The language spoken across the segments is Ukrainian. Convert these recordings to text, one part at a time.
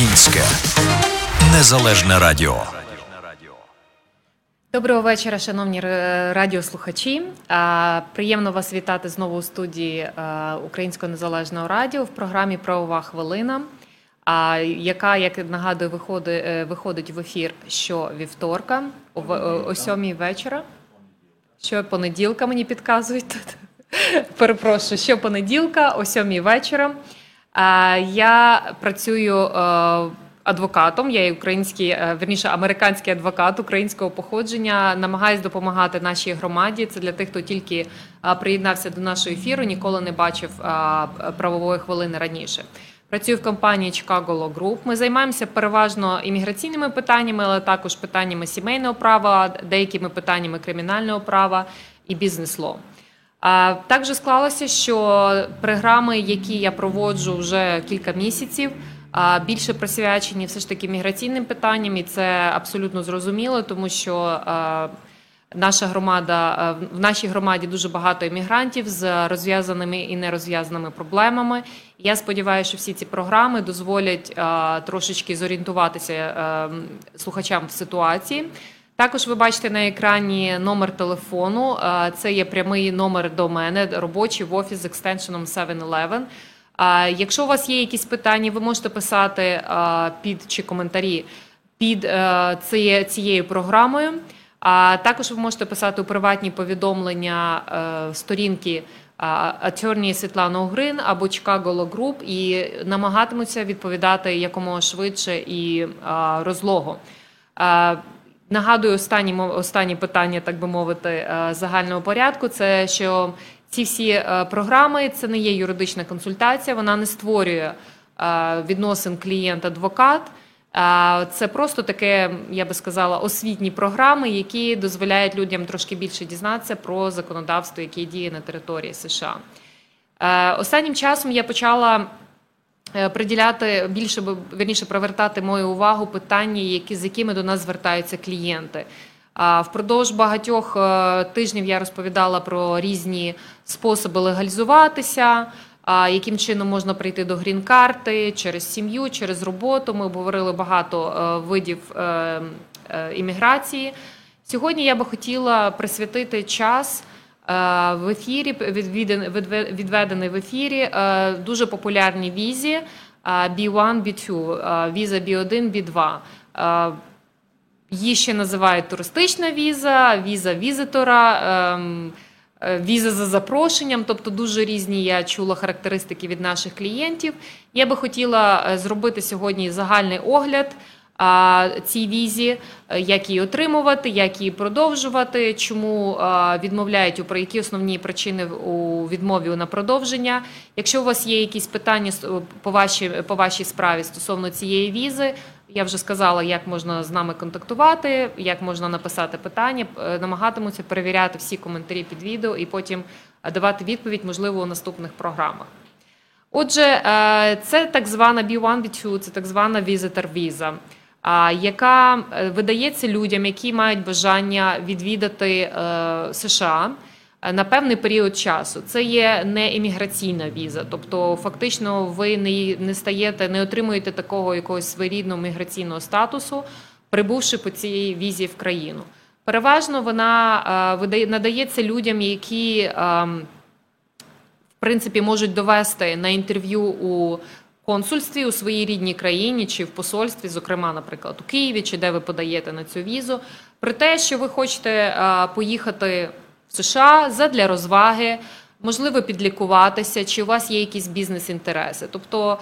Українське незалежне радіо. Доброго вечора, шановні радіослухачі. Приємно вас вітати знову у студії Українського незалежного радіо в програмі Правова хвилина, яка, як нагадую, виходить е, виходить в ефір щовівторка о 7 вечора. Що понеділка мені підказують тут. Перепрошую, що понеділка, о 7 вечора. Я працюю е, адвокатом. Я є український, е, верніше американський адвокат українського походження. Намагаюсь допомагати нашій громаді. Це для тих, хто тільки приєднався до нашого ефіру, ніколи не бачив правової хвилини раніше. Працюю в компанії Chicago Law Group. Ми займаємося переважно імміграційними питаннями, але також питаннями сімейного права, деякими питаннями кримінального права і бізнес-ло. Також склалося, що програми, які я проводжу вже кілька місяців, більше присвячені все ж таки міграційним питанням, і це абсолютно зрозуміло, тому що наша громада в нашій громаді дуже багато іммігрантів з розв'язаними і нерозв'язаними проблемами. Я сподіваюся, що всі ці програми дозволять трошечки зорієнтуватися слухачам в ситуації. Також ви бачите на екрані номер телефону. Це є прямий номер до мене, робочий в офіс з екстеншеном 711. Якщо у вас є якісь питання, ви можете писати під чи коментарі під е, цією програмою. А також ви можете писати у приватні повідомлення е, сторінки Attorney Світлана Огрин або Chicago Law Group і намагатимуться відповідати якомога швидше і розлого. Нагадую, останні останні питання, так би мовити, е, загального порядку. Це що ці всі е, програми це не є юридична консультація, вона не створює е, відносин клієнт-адвокат. Це просто таке, я би сказала, освітні програми, які дозволяють людям трошки більше дізнатися про законодавство, яке діє на території США. Останнім часом я почала приділяти більше верніше привертати мою увагу питання, які з якими до нас звертаються клієнти. А впродовж багатьох е, тижнів я розповідала про різні способи легалізуватися, яким чином можна прийти до грін-карти через сім'ю, через роботу. Ми обговорили багато е, видів імміграції. Сьогодні я би хотіла присвятити час. Е, в ефірі відведений в ефірі е, дуже популярні візі B1, B2, віза B1, B2. Її ще називають туристична віза, віза візитора, ем, е, віза за запрошенням, тобто дуже різні я чула характеристики від наших клієнтів. Я би хотіла зробити сьогодні загальний огляд цій візі, е, як її отримувати, як її продовжувати, чому відмовляють про які основні причини у відмові на продовження. Якщо у вас є якісь питання по вашій по вашій справі стосовно цієї візи, я вже сказала, як можна з нами контактувати, як можна написати питання, е, намагатимуться перевіряти всі коментарі під відео і потім давати відповідь, можливо, у наступних програмах. Отже, е, це так звана B1, B2, це так звана visitor віза яка е, видається людям, які мають бажання відвідати е, США. Е, на певний період часу це є не імміграційна віза, тобто фактично ви не не стаєте, не отримуєте такого якогось своєрідного міграційного статусу, прибувши по цій візі в країну. Переважно вона видає надається людям, які в принципі можуть довести на інтерв'ю у консульстві у своїй рідній країні чи в посольстві, зокрема, наприклад, у Києві, чи де ви подаєте на цю візу, про те, що ви хочете поїхати в США задля розваги. Можливо, підлікуватися, чи у вас є якісь бізнес-інтереси. Тобто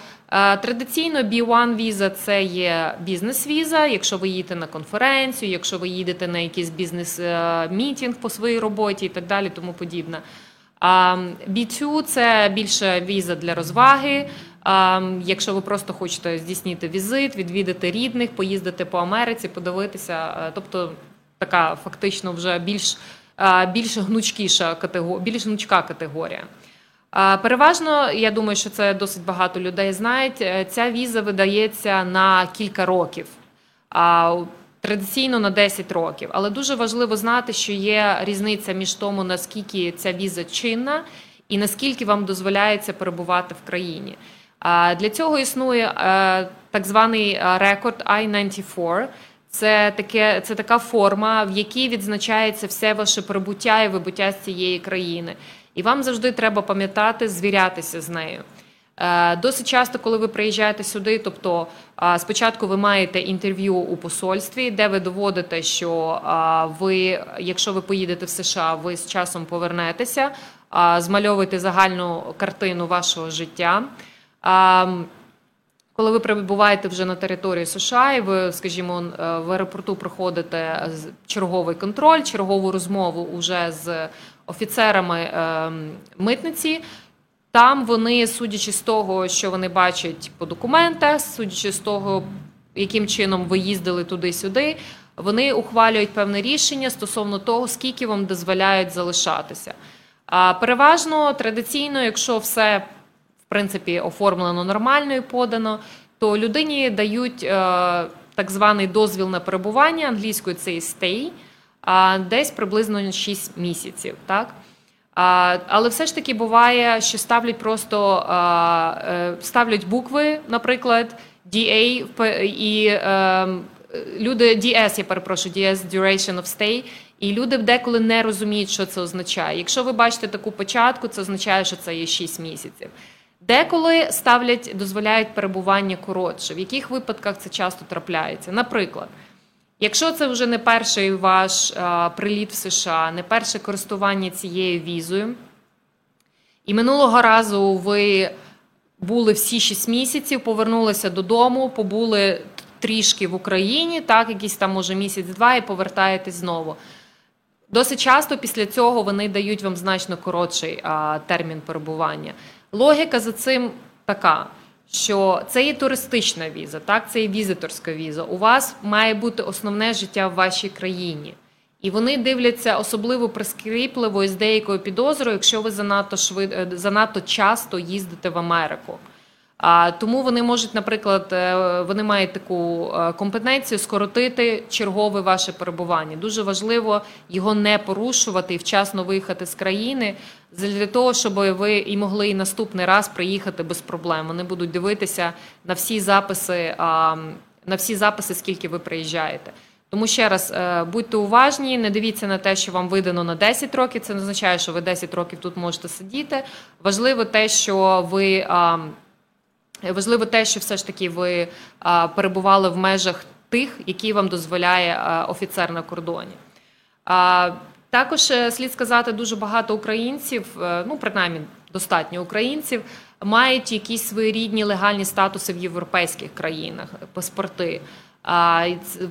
традиційно B1 віза це є бізнес-віза, якщо ви їдете на конференцію, якщо ви їдете на якийсь бізнес-мітінг по своїй роботі і так далі, тому подібне. А B2 це більше віза для розваги. Якщо ви просто хочете здійснити візит, відвідати рідних, поїздити по Америці, подивитися, е, тобто така фактично вже більш е, більш гнучкіша категорія, більш гнучка категорія. Переважно, я думаю, що це досить багато людей знають. Е, ця віза видається на кілька років, традиційно на 10 років. Але дуже важливо знати, що є різниця між тому, наскільки ця віза чинна і наскільки вам дозволяється перебувати в країні. Для цього існує е, так званий е, рекорд I-94. Це таке, це така форма, в якій відзначається все ваше прибуття і вибуття з цієї країни. І вам завжди треба пам'ятати, звірятися з нею. Е, Досить часто, коли ви приїжджаєте сюди, тобто спочатку ви маєте інтерв'ю у посольстві, де ви доводите, що ви, якщо ви поїдете в США, ви з часом повернетеся, змальовуєте загальну картину вашого життя. Коли ви прибуваєте вже на територію США, і ви, скажімо, е, в аеропорту проходите черговий контроль, чергову розмову уже з офіцерами е, митниці. Там вони, судячи з того, що вони бачать по документах, судячи з того, яким чином ви їздили туди-сюди, вони ухвалюють певне рішення стосовно того, скільки вам дозволяють залишатися. А переважно традиційно, якщо все принципі оформлено нормально і подано, то людині дають е, так званий дозвіл на перебування англійською це і stay, десь приблизно 6 місяців. Так? Але все ж таки буває, що ставлять просто е, ставлять букви, наприклад, DA і е, люди DS, я перепрошую, DS Duration of Stay, і люди деколи не розуміють, що це означає. Якщо ви бачите таку початку, це означає, що це є 6 місяців. Деколи ставлять, дозволяють перебування коротше. В яких випадках це часто трапляється? Наприклад, Якщо це вже не перший ваш приліт в США, не перше користування цією візою, і минулого разу ви були всі 6 місяців, повернулися додому, побули трішки в Україні, так, якийсь там може місяць-два, і повертаєтесь знову. Досить часто після цього вони дають вам значно коротший а, термін перебування. Логіка за цим така, що це є туристична віза, так, це є візиторська віза. У вас має бути основне життя в вашій країні. І вони дивляться особливо прискріпливо і з деякою підозрою, якщо ви занадто швид... е, занадто часто їздите в Америку. А тому вони можуть, наприклад, е, вони мають таку е, компетенцію скоротити чергове ваше перебування. Дуже важливо його не порушувати і вчасно виїхати з країни для того, щоб ви і могли і наступний раз приїхати без проблем. Вони будуть дивитися на всі записи, на всі записи, скільки ви приїжджаєте. Тому ще раз е, будьте уважні, не дивіться на те, що вам видано на 10 років. Це не означає, що ви 10 років тут можете сидіти. Важливо те, що ви. А, Важливо те, що все ж таки ви перебували в межах тих, які вам дозволяє офіцер на кордоні. Також е, слід сказати, дуже багато українців, е, ну принаймні достатньо українців, мають якісь своєрідні легальні статуси в європейських країнах, паспорти.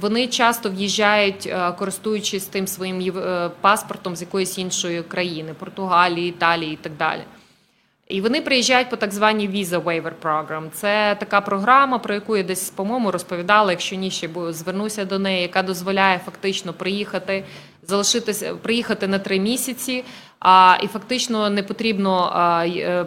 Вони часто в'їжджають, е, користуючись тим своїм е, паспортом з якоїсь іншої країни, Португалії, Італії і так далі. І вони приїжджають по так званій Visa Waiver Program. Це така програма, про яку я десь, по-моєму, розповідала. Якщо ні, ще звернуся до неї, яка дозволяє фактично приїхати, залишитися, приїхати на три місяці, а і фактично не потрібно а, е,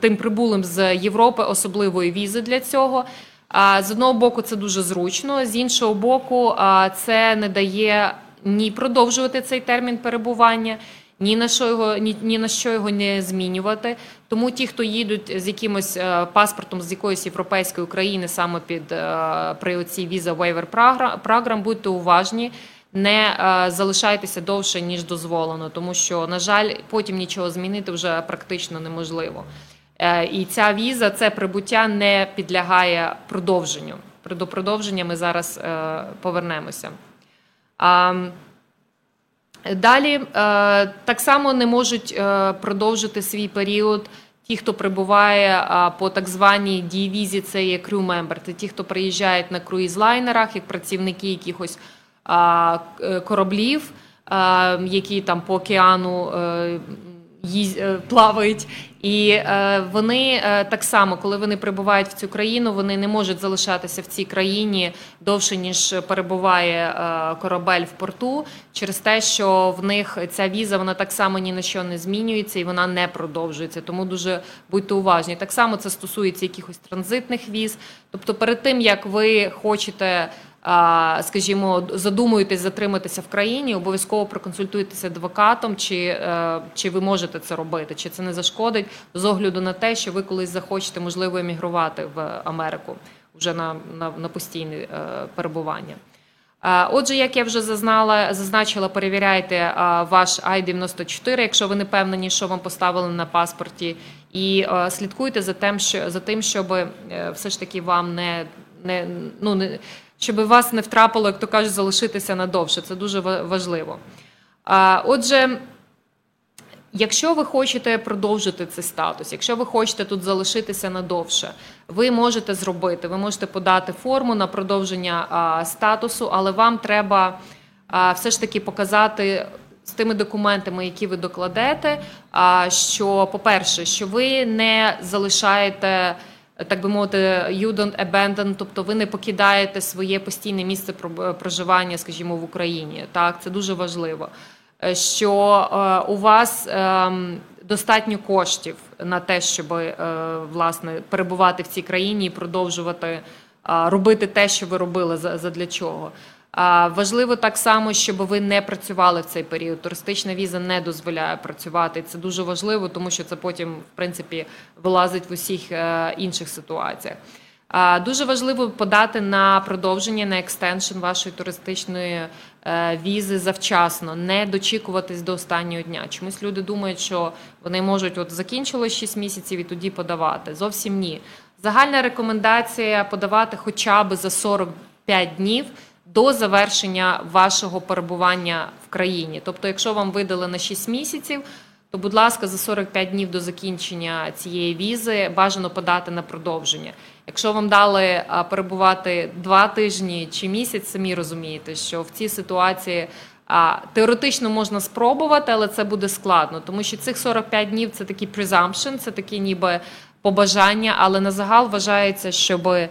тим прибулим з Європи особливої візи для цього. А з одного боку, це дуже зручно, з іншого боку, а, це не дає ні продовжувати цей термін перебування, ні на що його ні, ні на що його не змінювати. Тому ті, хто їдуть з якимось е, паспортом з якоїсь європейської країни, саме під е, при оцій Visa Waiver програ- будьте уважні. Не е, залишайтеся довше ніж дозволено, тому що на жаль, потім нічого змінити вже практично неможливо. І ця віза, це прибуття не підлягає продовженню. До продовження ми зараз повернемося. Далі е, так само не можуть е, продовжити свій період ті, хто прибуває по так званій дій-візі, це є member, це ті, хто приїжджають на круїз-лайнерах, як працівники якихось е, кораблів, які там по океану е, їз- е, плавають. І е, вони е, так само, коли вони прибувають в цю країну, вони не можуть залишатися в цій країні довше ніж перебуває корабель в порту, через те, що в них ця віза вона так само ні на що не змінюється і вона не продовжується. Тому дуже будьте уважні. Так само це стосується якихось транзитних віз. Тобто, перед тим як ви хочете скажімо, задумуєтесь затриматися в країні, обов'язково проконсультуйтеся адвокатом, чи, е, чи ви можете це робити, чи це не зашкодить з огляду на те, що ви колись захочете можливо емігрувати в Америку вже на, на, на постійне перебування. Е, Отже, як я вже зазнала, зазначила, перевіряйте е, ваш I-94, якщо ви не певнені, що вам поставили на паспорті, і слідкуйте за тим, що за тим, щоб все ж таки вам не, не ну не щоб вас не втрапило, як то кажуть, залишитися надовше. Це дуже важливо. Отже. Якщо ви хочете продовжити цей статус, якщо ви хочете тут залишитися надовше, ви можете зробити, ви можете подати форму на продовження статусу, але вам треба все ж таки показати з тими документами, які ви докладете, що, по-перше, що ви не залишаєте. Так би мовити, you don't abandon, тобто ви не покидаєте своє постійне місце про- проживання, скажімо, в Україні. Так, це дуже важливо е, що е, у вас ем, достатньо коштів на те, щоб е, власне перебувати в цій країні і продовжувати е, робити те, що ви робили за- задля чого. Важливо так само, щоб ви не працювали в цей період. Туристична віза не дозволяє працювати. Це дуже важливо, тому що це потім, в принципі, вилазить в усіх е, інших ситуаціях. Дуже важливо подати на продовження на екстеншн вашої туристичної е, візи завчасно, не дочікуватись до останнього дня. Чомусь люди думають, що вони можуть от закінчилось 6 місяців і тоді подавати. Зовсім ні. Загальна рекомендація подавати хоча б за 45 днів до завершення вашого перебування в країні. Тобто, якщо вам видали на 6 місяців, то, будь ласка, за 45 днів до закінчення цієї візи бажано подати на продовження. Якщо вам дали перебувати два тижні чи місяць, самі розумієте, що в цій ситуації а, теоретично можна спробувати, але це буде складно, тому що цих 45 днів це такий presumption, це такі ніби побажання, але на загал вважається, щоби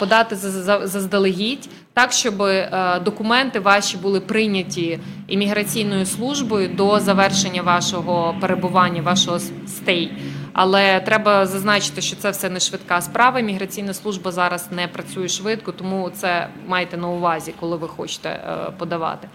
подати за- за- заздалегідь, так щоб е, документи ваші були прийняті імміграційною службою до завершення вашого перебування, вашого стей. Але треба зазначити, що це все не швидка справа. Імміграційна служба зараз не працює швидко, тому це майте на увазі, коли ви хочете е, подавати.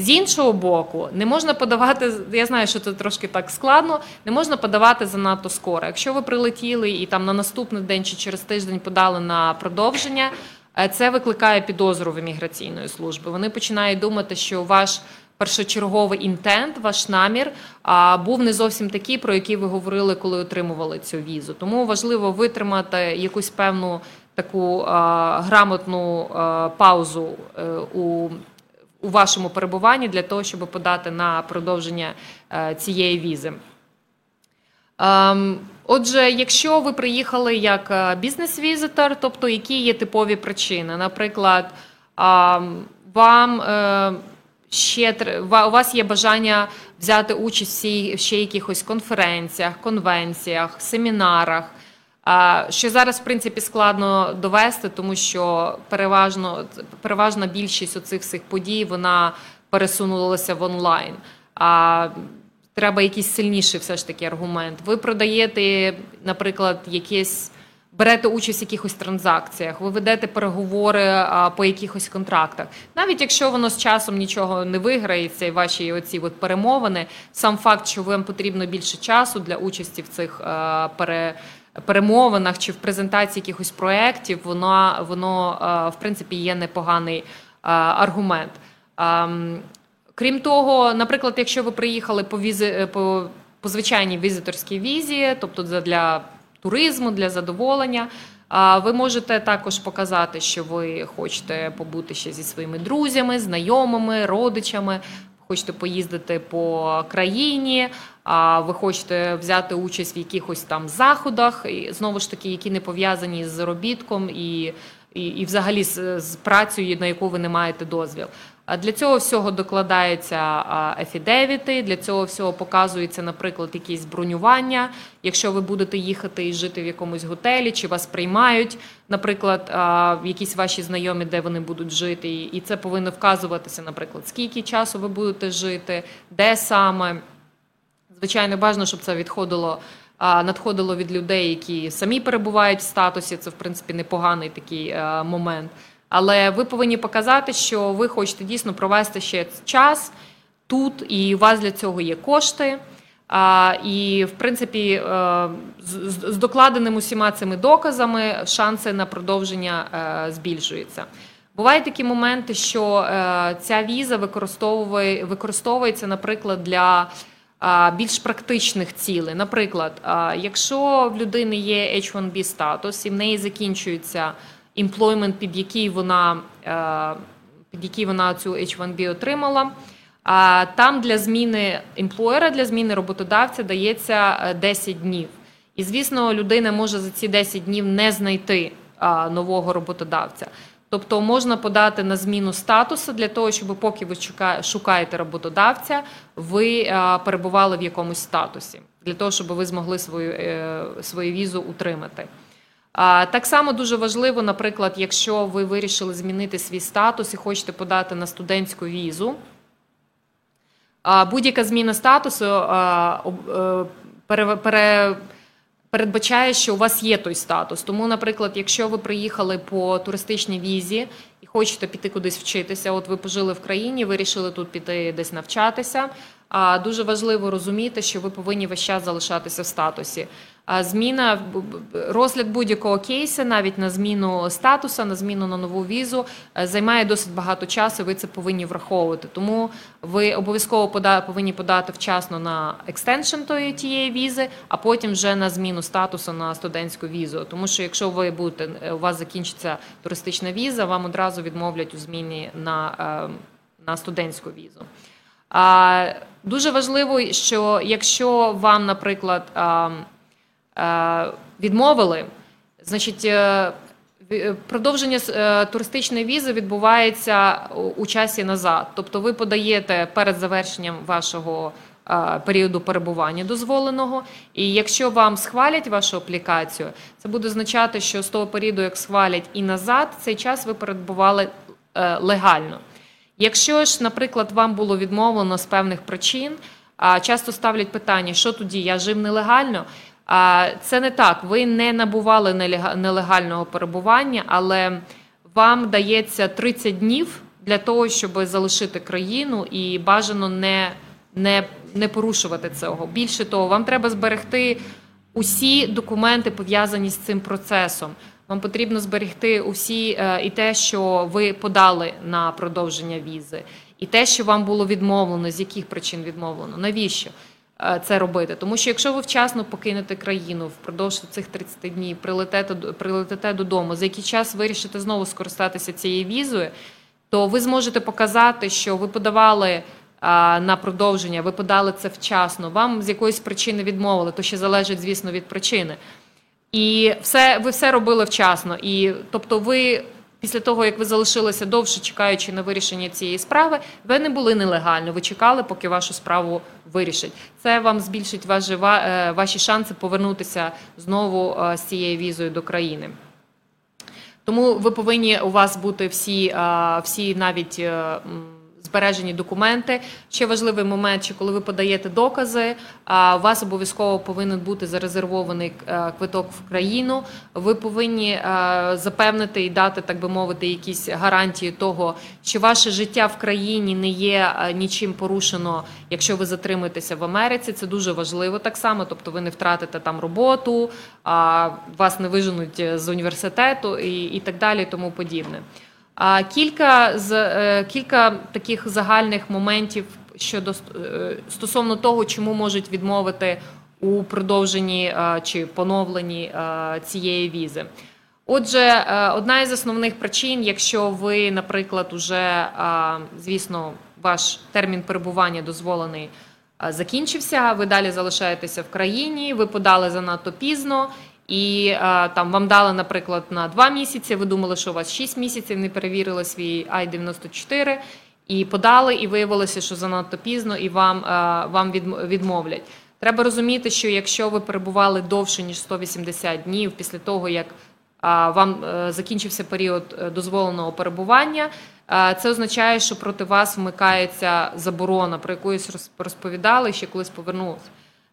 З іншого боку, не можна подавати. Я знаю, що це трошки так складно. Не можна подавати занадто скоро. Якщо ви прилетіли і там на наступний день чи через тиждень подали на продовження, е, це викликає підозру в імміграційної служби. Вони починають думати, що ваш першочерговий інтент, ваш намір а, був не зовсім такий, про який ви говорили, коли отримували цю візу. Тому важливо витримати якусь певну таку а, грамотну а, паузу е, у у вашому перебуванні для того, щоб подати на продовження е, цієї візи. Ем, Отже, якщо ви приїхали як е, бізнес-візитор, тобто які є типові причини, наприклад, вам е, ще у вас є бажання взяти участь в ще якихось конференціях, конвенціях, семінарах. Що зараз, в принципі, складно довести, тому що переважно переважна більшість оцих всіх подій вона пересунулася в онлайн. А треба якийсь сильніший все ж таки аргумент. Ви продаєте, наприклад, якісь. Берете участь в якихось транзакціях, ви ведете переговори а, по якихось контрактах. Навіть якщо воно з часом нічого не виграється, і ваші оці от перемовини, сам факт, що вам потрібно більше часу для участі в цих а, пере, перемовинах чи в презентації якихось проєктів, воно, воно в принципі є непоганий аргумент. Крім того, наприклад, якщо ви приїхали по візи по, по звичайній візиторській візі, тобто для туризму, для задоволення, ви можете також показати, що ви хочете побути ще зі своїми друзями, знайомими, родичами. Хочете поїздити по країні, ви хочете взяти участь в якихось там заходах, і знову ж таки, які не пов'язані з заробітком і, і, і взагалі з, з працею, на яку ви не маєте дозвіл. А Для цього всього докладаються а, ефідевіти, для цього всього показується, наприклад, якісь бронювання. Якщо ви будете їхати і жити в якомусь готелі, чи вас приймають, наприклад, якісь ваші знайомі, де вони будуть жити, і це повинно вказуватися, наприклад, скільки часу ви будете жити, де саме. Звичайно, бажано, щоб це відходило, надходило від людей, які самі перебувають в статусі. Це, в принципі, непоганий такий е, момент. Але ви повинні показати, що ви хочете дійсно провести ще час тут, і у вас для цього є кошти. А, і, в принципі, е, з, докладеними усіма цими доказами шанси на продовження е, збільшуються. Бувають такі моменти, що ця віза використовує, використовується, наприклад, для більш практичних цілей. Наприклад, якщо в людини є H1B статус і в неї закінчується employment, під який вона, е, під який вона цю H1B отримала. Там для зміни емплоєра, для зміни роботодавця дається е, 10 днів. І звісно, людина може за ці 10 днів не знайти нового роботодавця. Тобто можна подати на зміну статусу для того, щоб поки ви шукаєте роботодавця, ви перебували в якомусь статусі, для того, щоб ви змогли свою, е, свою візу утримати. Так само дуже важливо, наприклад, якщо ви вирішили змінити свій статус і хочете подати на студентську візу, будь-яка зміна статусу е, пере, передбачає, що у вас є той статус. Тому, наприклад, якщо ви приїхали по туристичній візі і хочете піти кудись вчитися, от ви пожили в країні, вирішили тут піти десь навчатися. А дуже важливо розуміти, що ви повинні весь час залишатися в статусі. Зміна розгляд будь-якого кейсу, навіть на зміну статуса, на зміну на нову візу, е, займає досить багато часу. і Ви це повинні враховувати. Тому ви обов'язково пода- повинні подати вчасно на екстеншн тої тієї візи, а потім вже на зміну статусу на студентську візу. Тому що якщо ви будете е, у вас закінчиться туристична віза, вам одразу відмовлять у зміні на, е, на студентську візу. Дуже важливо, що якщо вам, наприклад, відмовили, значить. е, Продовження е, туристичної візи відбувається у- часі назад. Тобто ви подаєте перед завершенням вашого е, періоду перебування дозволеного. І якщо вам схвалять вашу аплікацію, це буде означати, що з того періоду, як схвалять і назад, цей час ви перебували е, легально. Якщо ж, наприклад, вам було відмовлено з певних причин, часто ставлять питання, що тоді я жив нелегально. Це не так. Ви не набували нелегального перебування, але вам дається 30 днів для того, щоб залишити країну і бажано не, не, не порушувати цього. Більше того, вам треба зберегти усі документи пов'язані з цим процесом. Вам потрібно зберегти усі е, і те, що ви подали на продовження візи, і те, що вам було відмовлено, з яких причин відмовлено. Навіщо це робити? Тому що якщо ви вчасно покинете країну впродовж цих 30 днів, прилетите, прилетите додому, за який час вирішите знову скористатися цією візою, то ви зможете показати, що ви подавали на продовження, ви подали це вчасно. Вам з якоїсь причини відмовили, то ще залежить, звісно, від причини. І все, ви все робили вчасно. І тобто, ви після того, як ви залишилися довше, чекаючи на вирішення цієї справи, ви не були нелегально. Ви чекали, поки вашу справу вирішать. Це вам збільшить ваші, е, ваші шанси повернутися знову е, з цією візою до країни. Тому ви повинні у вас бути всі, всі навіть е, збережені документи. Ще важливий момент, що коли ви подаєте докази, у вас обов'язково повинен бути зарезервований е, квиток в країну. Ви повинні е, запевнити і дати, так би мовити, якісь гарантії того, що ваше життя в країні не є е, нічим порушено, якщо ви затримуєтеся в Америці. Це дуже важливо так само. Тобто ви не втратите там роботу, вас не виженуть з університету і, і так далі, і тому подібне. Кілька з е, кілька таких загальних моментів щодо е, стосовно того, чому можуть відмовити у продовженні е, чи поновленні цієї візи. Отже, одна із основних причин, якщо ви, наприклад, уже звісно, ваш термін перебування дозволений закінчився, ви далі залишаєтеся в країні, ви подали занадто пізно. І е, там вам дали, наприклад, на два місяці. Ви думали, що у вас 6 місяців, не перевірили свій I-94 і подали, і виявилося, що занадто пізно, і вам, е, вам відмовлять. Треба розуміти, що якщо ви перебували довше ніж 180 днів після того, як а, вам е, закінчився період е, дозволеного перебування, е, це означає, що проти вас вмикається заборона, про яку розповідали, ще колись повернулася.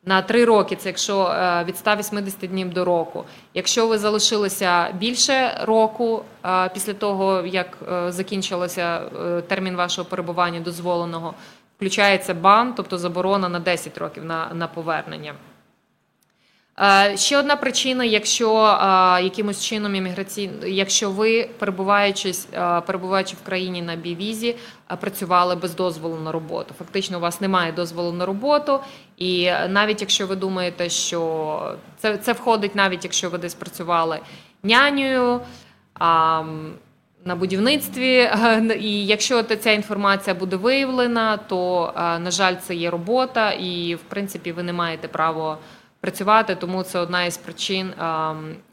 На три роки це якщо е, від 180 днів до року. Якщо ви залишилися більше року е, після того, як е, закінчилося термін вашого перебування дозволеного, включається бан, тобто заборона на 10 років на, на повернення. Е, Ще одна причина, якщо е, якимось чином імміграційно, якщо ви перебуваючись, е, перебуваючи в країні на бівізі, працювали без дозволу на роботу. Фактично, у вас немає дозволу на роботу, і навіть якщо ви думаєте, що це, це входить, навіть якщо ви десь працювали нянею. на будівництві, і якщо ця інформація буде виявлена, то на жаль, це є робота, і в принципі ви не маєте права працювати, тому це одна із причин.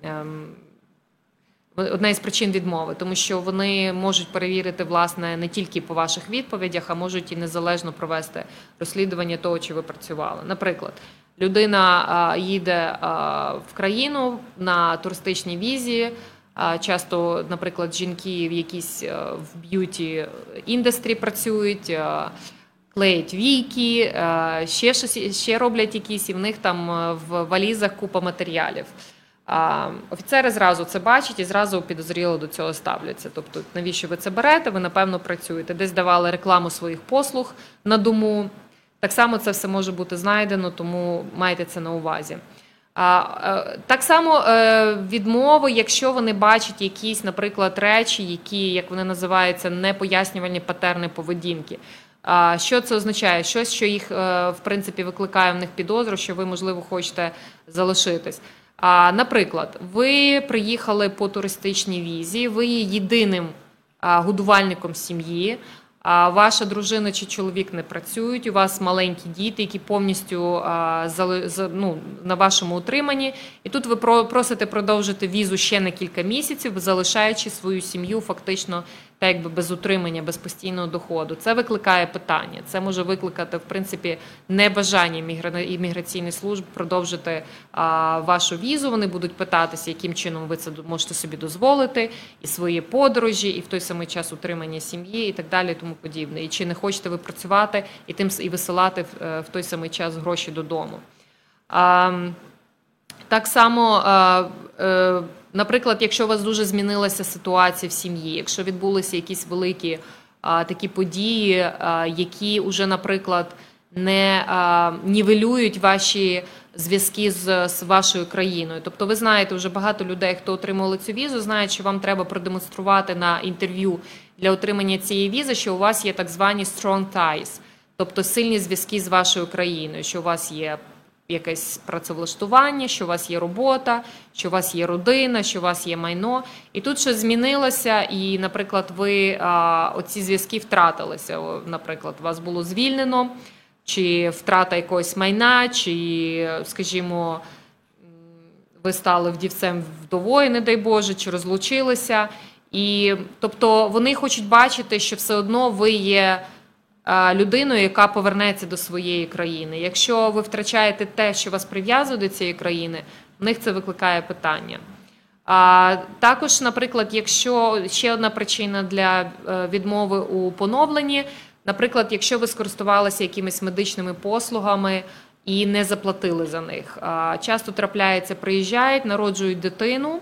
ем, Одна із причин відмови, тому що вони можуть перевірити власне не тільки по ваших відповідях, а можуть і незалежно провести розслідування того, чи ви працювали. Наприклад, людина їде в країну на туристичній візі. Часто, наприклад, жінки в якійсь е, в beauty industry працюють. Клеять війки, е, ще ще роблять якісь, і в них там е, в валізах купа матеріалів. Офіцери зразу це бачать і зразу підозріло до цього ставляться. Тобто, навіщо ви це берете? Ви напевно працюєте. Десь давали рекламу своїх послуг на дому. Так само це все може бути знайдено, тому майте це на увазі. А, е, Так само відмови, якщо вони бачать якісь, наприклад, речі, які, як вони називаються, непояснювальні патерни поведінки. Що це означає? Щось, що їх е, в принципі викликає в них підозру, що ви, можливо, хочете залишитись. А, Наприклад, ви приїхали по туристичній візі, ви є єдиним годувальником сім'ї. А ваша дружина чи чоловік не працюють, у вас маленькі діти, які повністю ну, на вашому утриманні. І тут ви про- просите продовжити візу ще на кілька місяців, залишаючи свою сім'ю фактично та якби без утримання, без постійного доходу. Це викликає питання. Це може викликати в принципі небажання імміграційних служб продовжити а, вашу візу. Вони будуть питатися, яким чином ви це можете собі дозволити, і свої подорожі, і в той самий час утримання сім'ї, і так далі, і тому подібне. І чи не хочете ви працювати і тим і висилати в, е, в той самий час гроші додому. А, так само, е, е, наприклад, якщо у вас дуже змінилася ситуація в сім'ї, якщо відбулися якісь великі е, такі події, е, які вже, наприклад, не е, нівелюють ваші зв'язки з, з вашою країною. Тобто, ви знаєте, вже багато людей, хто отримували цю візу, знають, що вам треба продемонструвати на інтерв'ю для отримання цієї візи, що у вас є так звані strong ties, тобто сильні зв'язки з вашою країною, що у вас є якесь працевлаштування, що у вас є робота, що у вас є родина, що у вас є майно. І тут щось змінилося, і, наприклад, ви а, оці зв'язки втратилися. Наприклад, вас було звільнено, чи втрата якогось майна, чи, скажімо, ви стали вдівцем вдовою, не дай Боже, чи розлучилися. І тобто вони хочуть бачити, що все одно ви є людиною, яка повернеться до своєї країни. Якщо ви втрачаєте те, що вас прив'язує до цієї країни, в них це викликає питання. А також, наприклад, якщо ще одна причина для е, відмови у поновленні, наприклад, якщо ви скористувалися якимись медичними послугами і не заплатили за них, часто трапляється, приїжджають, народжують дитину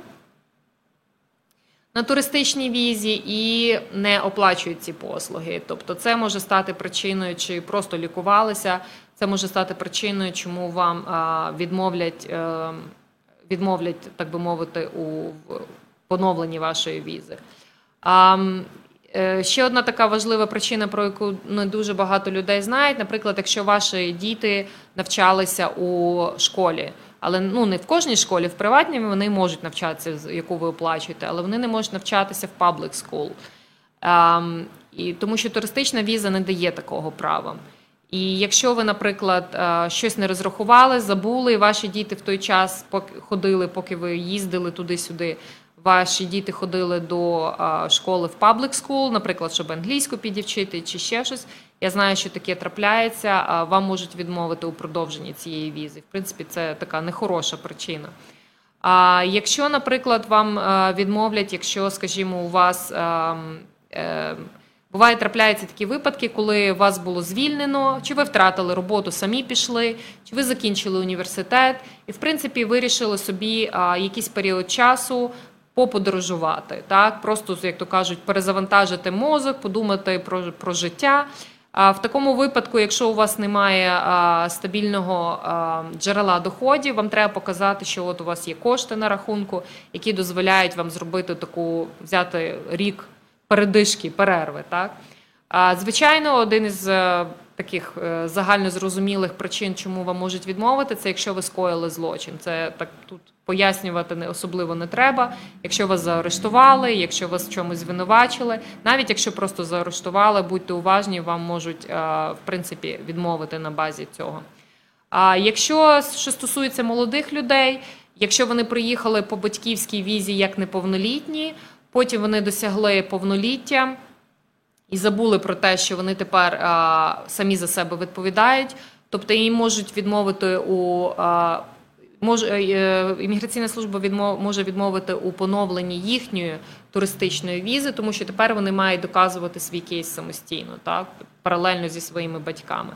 на туристичній візі і не оплачують ці послуги. Тобто, це може стати причиною, чи просто лікувалися. Це може стати причиною, чому вам відмовлять, е, відмовлять, так би мовити, у поновленні вашої візи. Е, Ще одна така важлива причина, про яку не дуже багато людей знають. Наприклад, якщо ваші діти навчалися у школі, але ну не в кожній школі, в приватній вони можуть навчатися, яку ви оплачуєте, але вони не можуть навчатися в public school. Ем, і тому що туристична віза не дає такого права. І якщо ви, наприклад, е, щось не розрахували, забули, і ваші діти в той час ходили, поки ви їздили туди-сюди. Ваші діти ходили до е, школи в public school, наприклад, щоб англійську підівчити чи ще щось. Я знаю, що таке трапляється. Вам можуть відмовити у продовженні цієї візи. В принципі, це така нехороша причина. А якщо, наприклад, вам е, відмовлять, якщо, скажімо, у вас ем, е, Буває, трапляються такі випадки, коли вас було звільнено, чи ви втратили роботу, самі пішли, чи ви закінчили університет, і в принципі вирішили собі якийсь період часу поподорожувати, так просто як то кажуть, перезавантажити мозок, подумати про, про життя. В такому випадку, якщо у вас немає стабільного джерела доходів, вам треба показати, що от у вас є кошти на рахунку, які дозволяють вам зробити таку взяти рік передишки, перерви. Так? Звичайно, один із е, таких е, загальнозрозумілих причин, чому вам можуть відмовити, це якщо ви скоїли злочин. Це так тут пояснювати не особливо не треба. Якщо вас заарештували, якщо вас в чомусь звинувачили, навіть якщо просто заарештували, будьте уважні, вам можуть е, в принципі відмовити на базі цього. А якщо що стосується молодих людей, якщо вони приїхали по батьківській візі як неповнолітні, потім вони досягли повноліття і забули про те, що вони тепер а, самі за себе відповідають, тобто їм можуть відмовити у а, може е, імміграційна служба відмов, може відмовити у поновленні їхньої туристичної візи, тому що тепер вони мають доказувати свій кейс самостійно, так паралельно зі своїми батьками.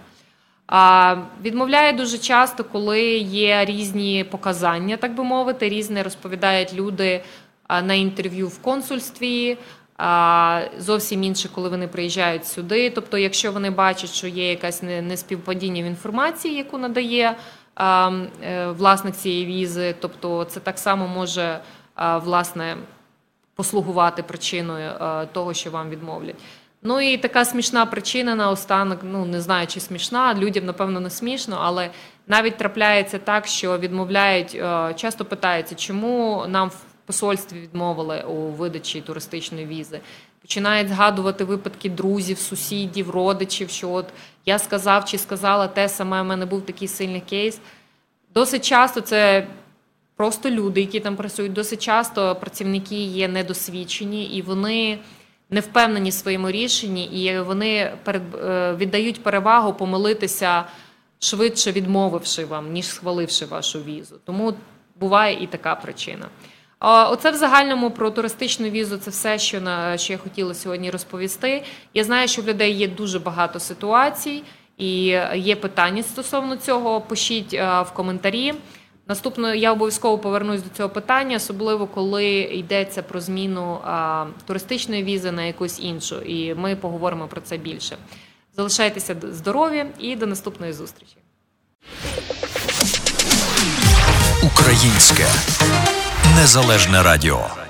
А відмовляє дуже часто, коли є різні показання, так би мовити, різне розповідають люди на інтерв'ю в консульстві. Зовсім інше, коли вони приїжджають сюди. Тобто, якщо вони бачать, що є якась не- неспівпадіння в інформації, яку надає е, власник цієї візи, тобто це так само може власне послугувати причиною е, того, що вам відмовлять. Ну і така смішна причина наостанок, ну не знаю, чи смішна, людям, напевно, не смішно, але навіть трапляється так, що відмовляють, е, часто питаються, чому нам посольстві відмовили у видачі туристичної візи. Починають згадувати випадки друзів, сусідів, родичів, що от я сказав чи сказала те саме, у мене був такий сильний кейс. Досить часто це просто люди, які там працюють. Досить часто працівники є недосвідчені і вони не впевнені в своєму рішенні, і вони е, віддають перевагу помилитися швидше відмовивши вам, ніж схваливши вашу візу. Тому буває і така причина. Оце в загальному про туристичну візу. Це все, що на що я хотіла сьогодні розповісти. Я знаю, що в людей є дуже багато ситуацій, і є питання стосовно цього. Пишіть е, в коментарі. Наступно я обов'язково повернусь до цього питання, особливо коли йдеться про зміну а, туристичної візи на якусь іншу, і ми поговоримо про це більше. Залишайтеся здорові і до наступної зустрічі. Українське незалежне радіо.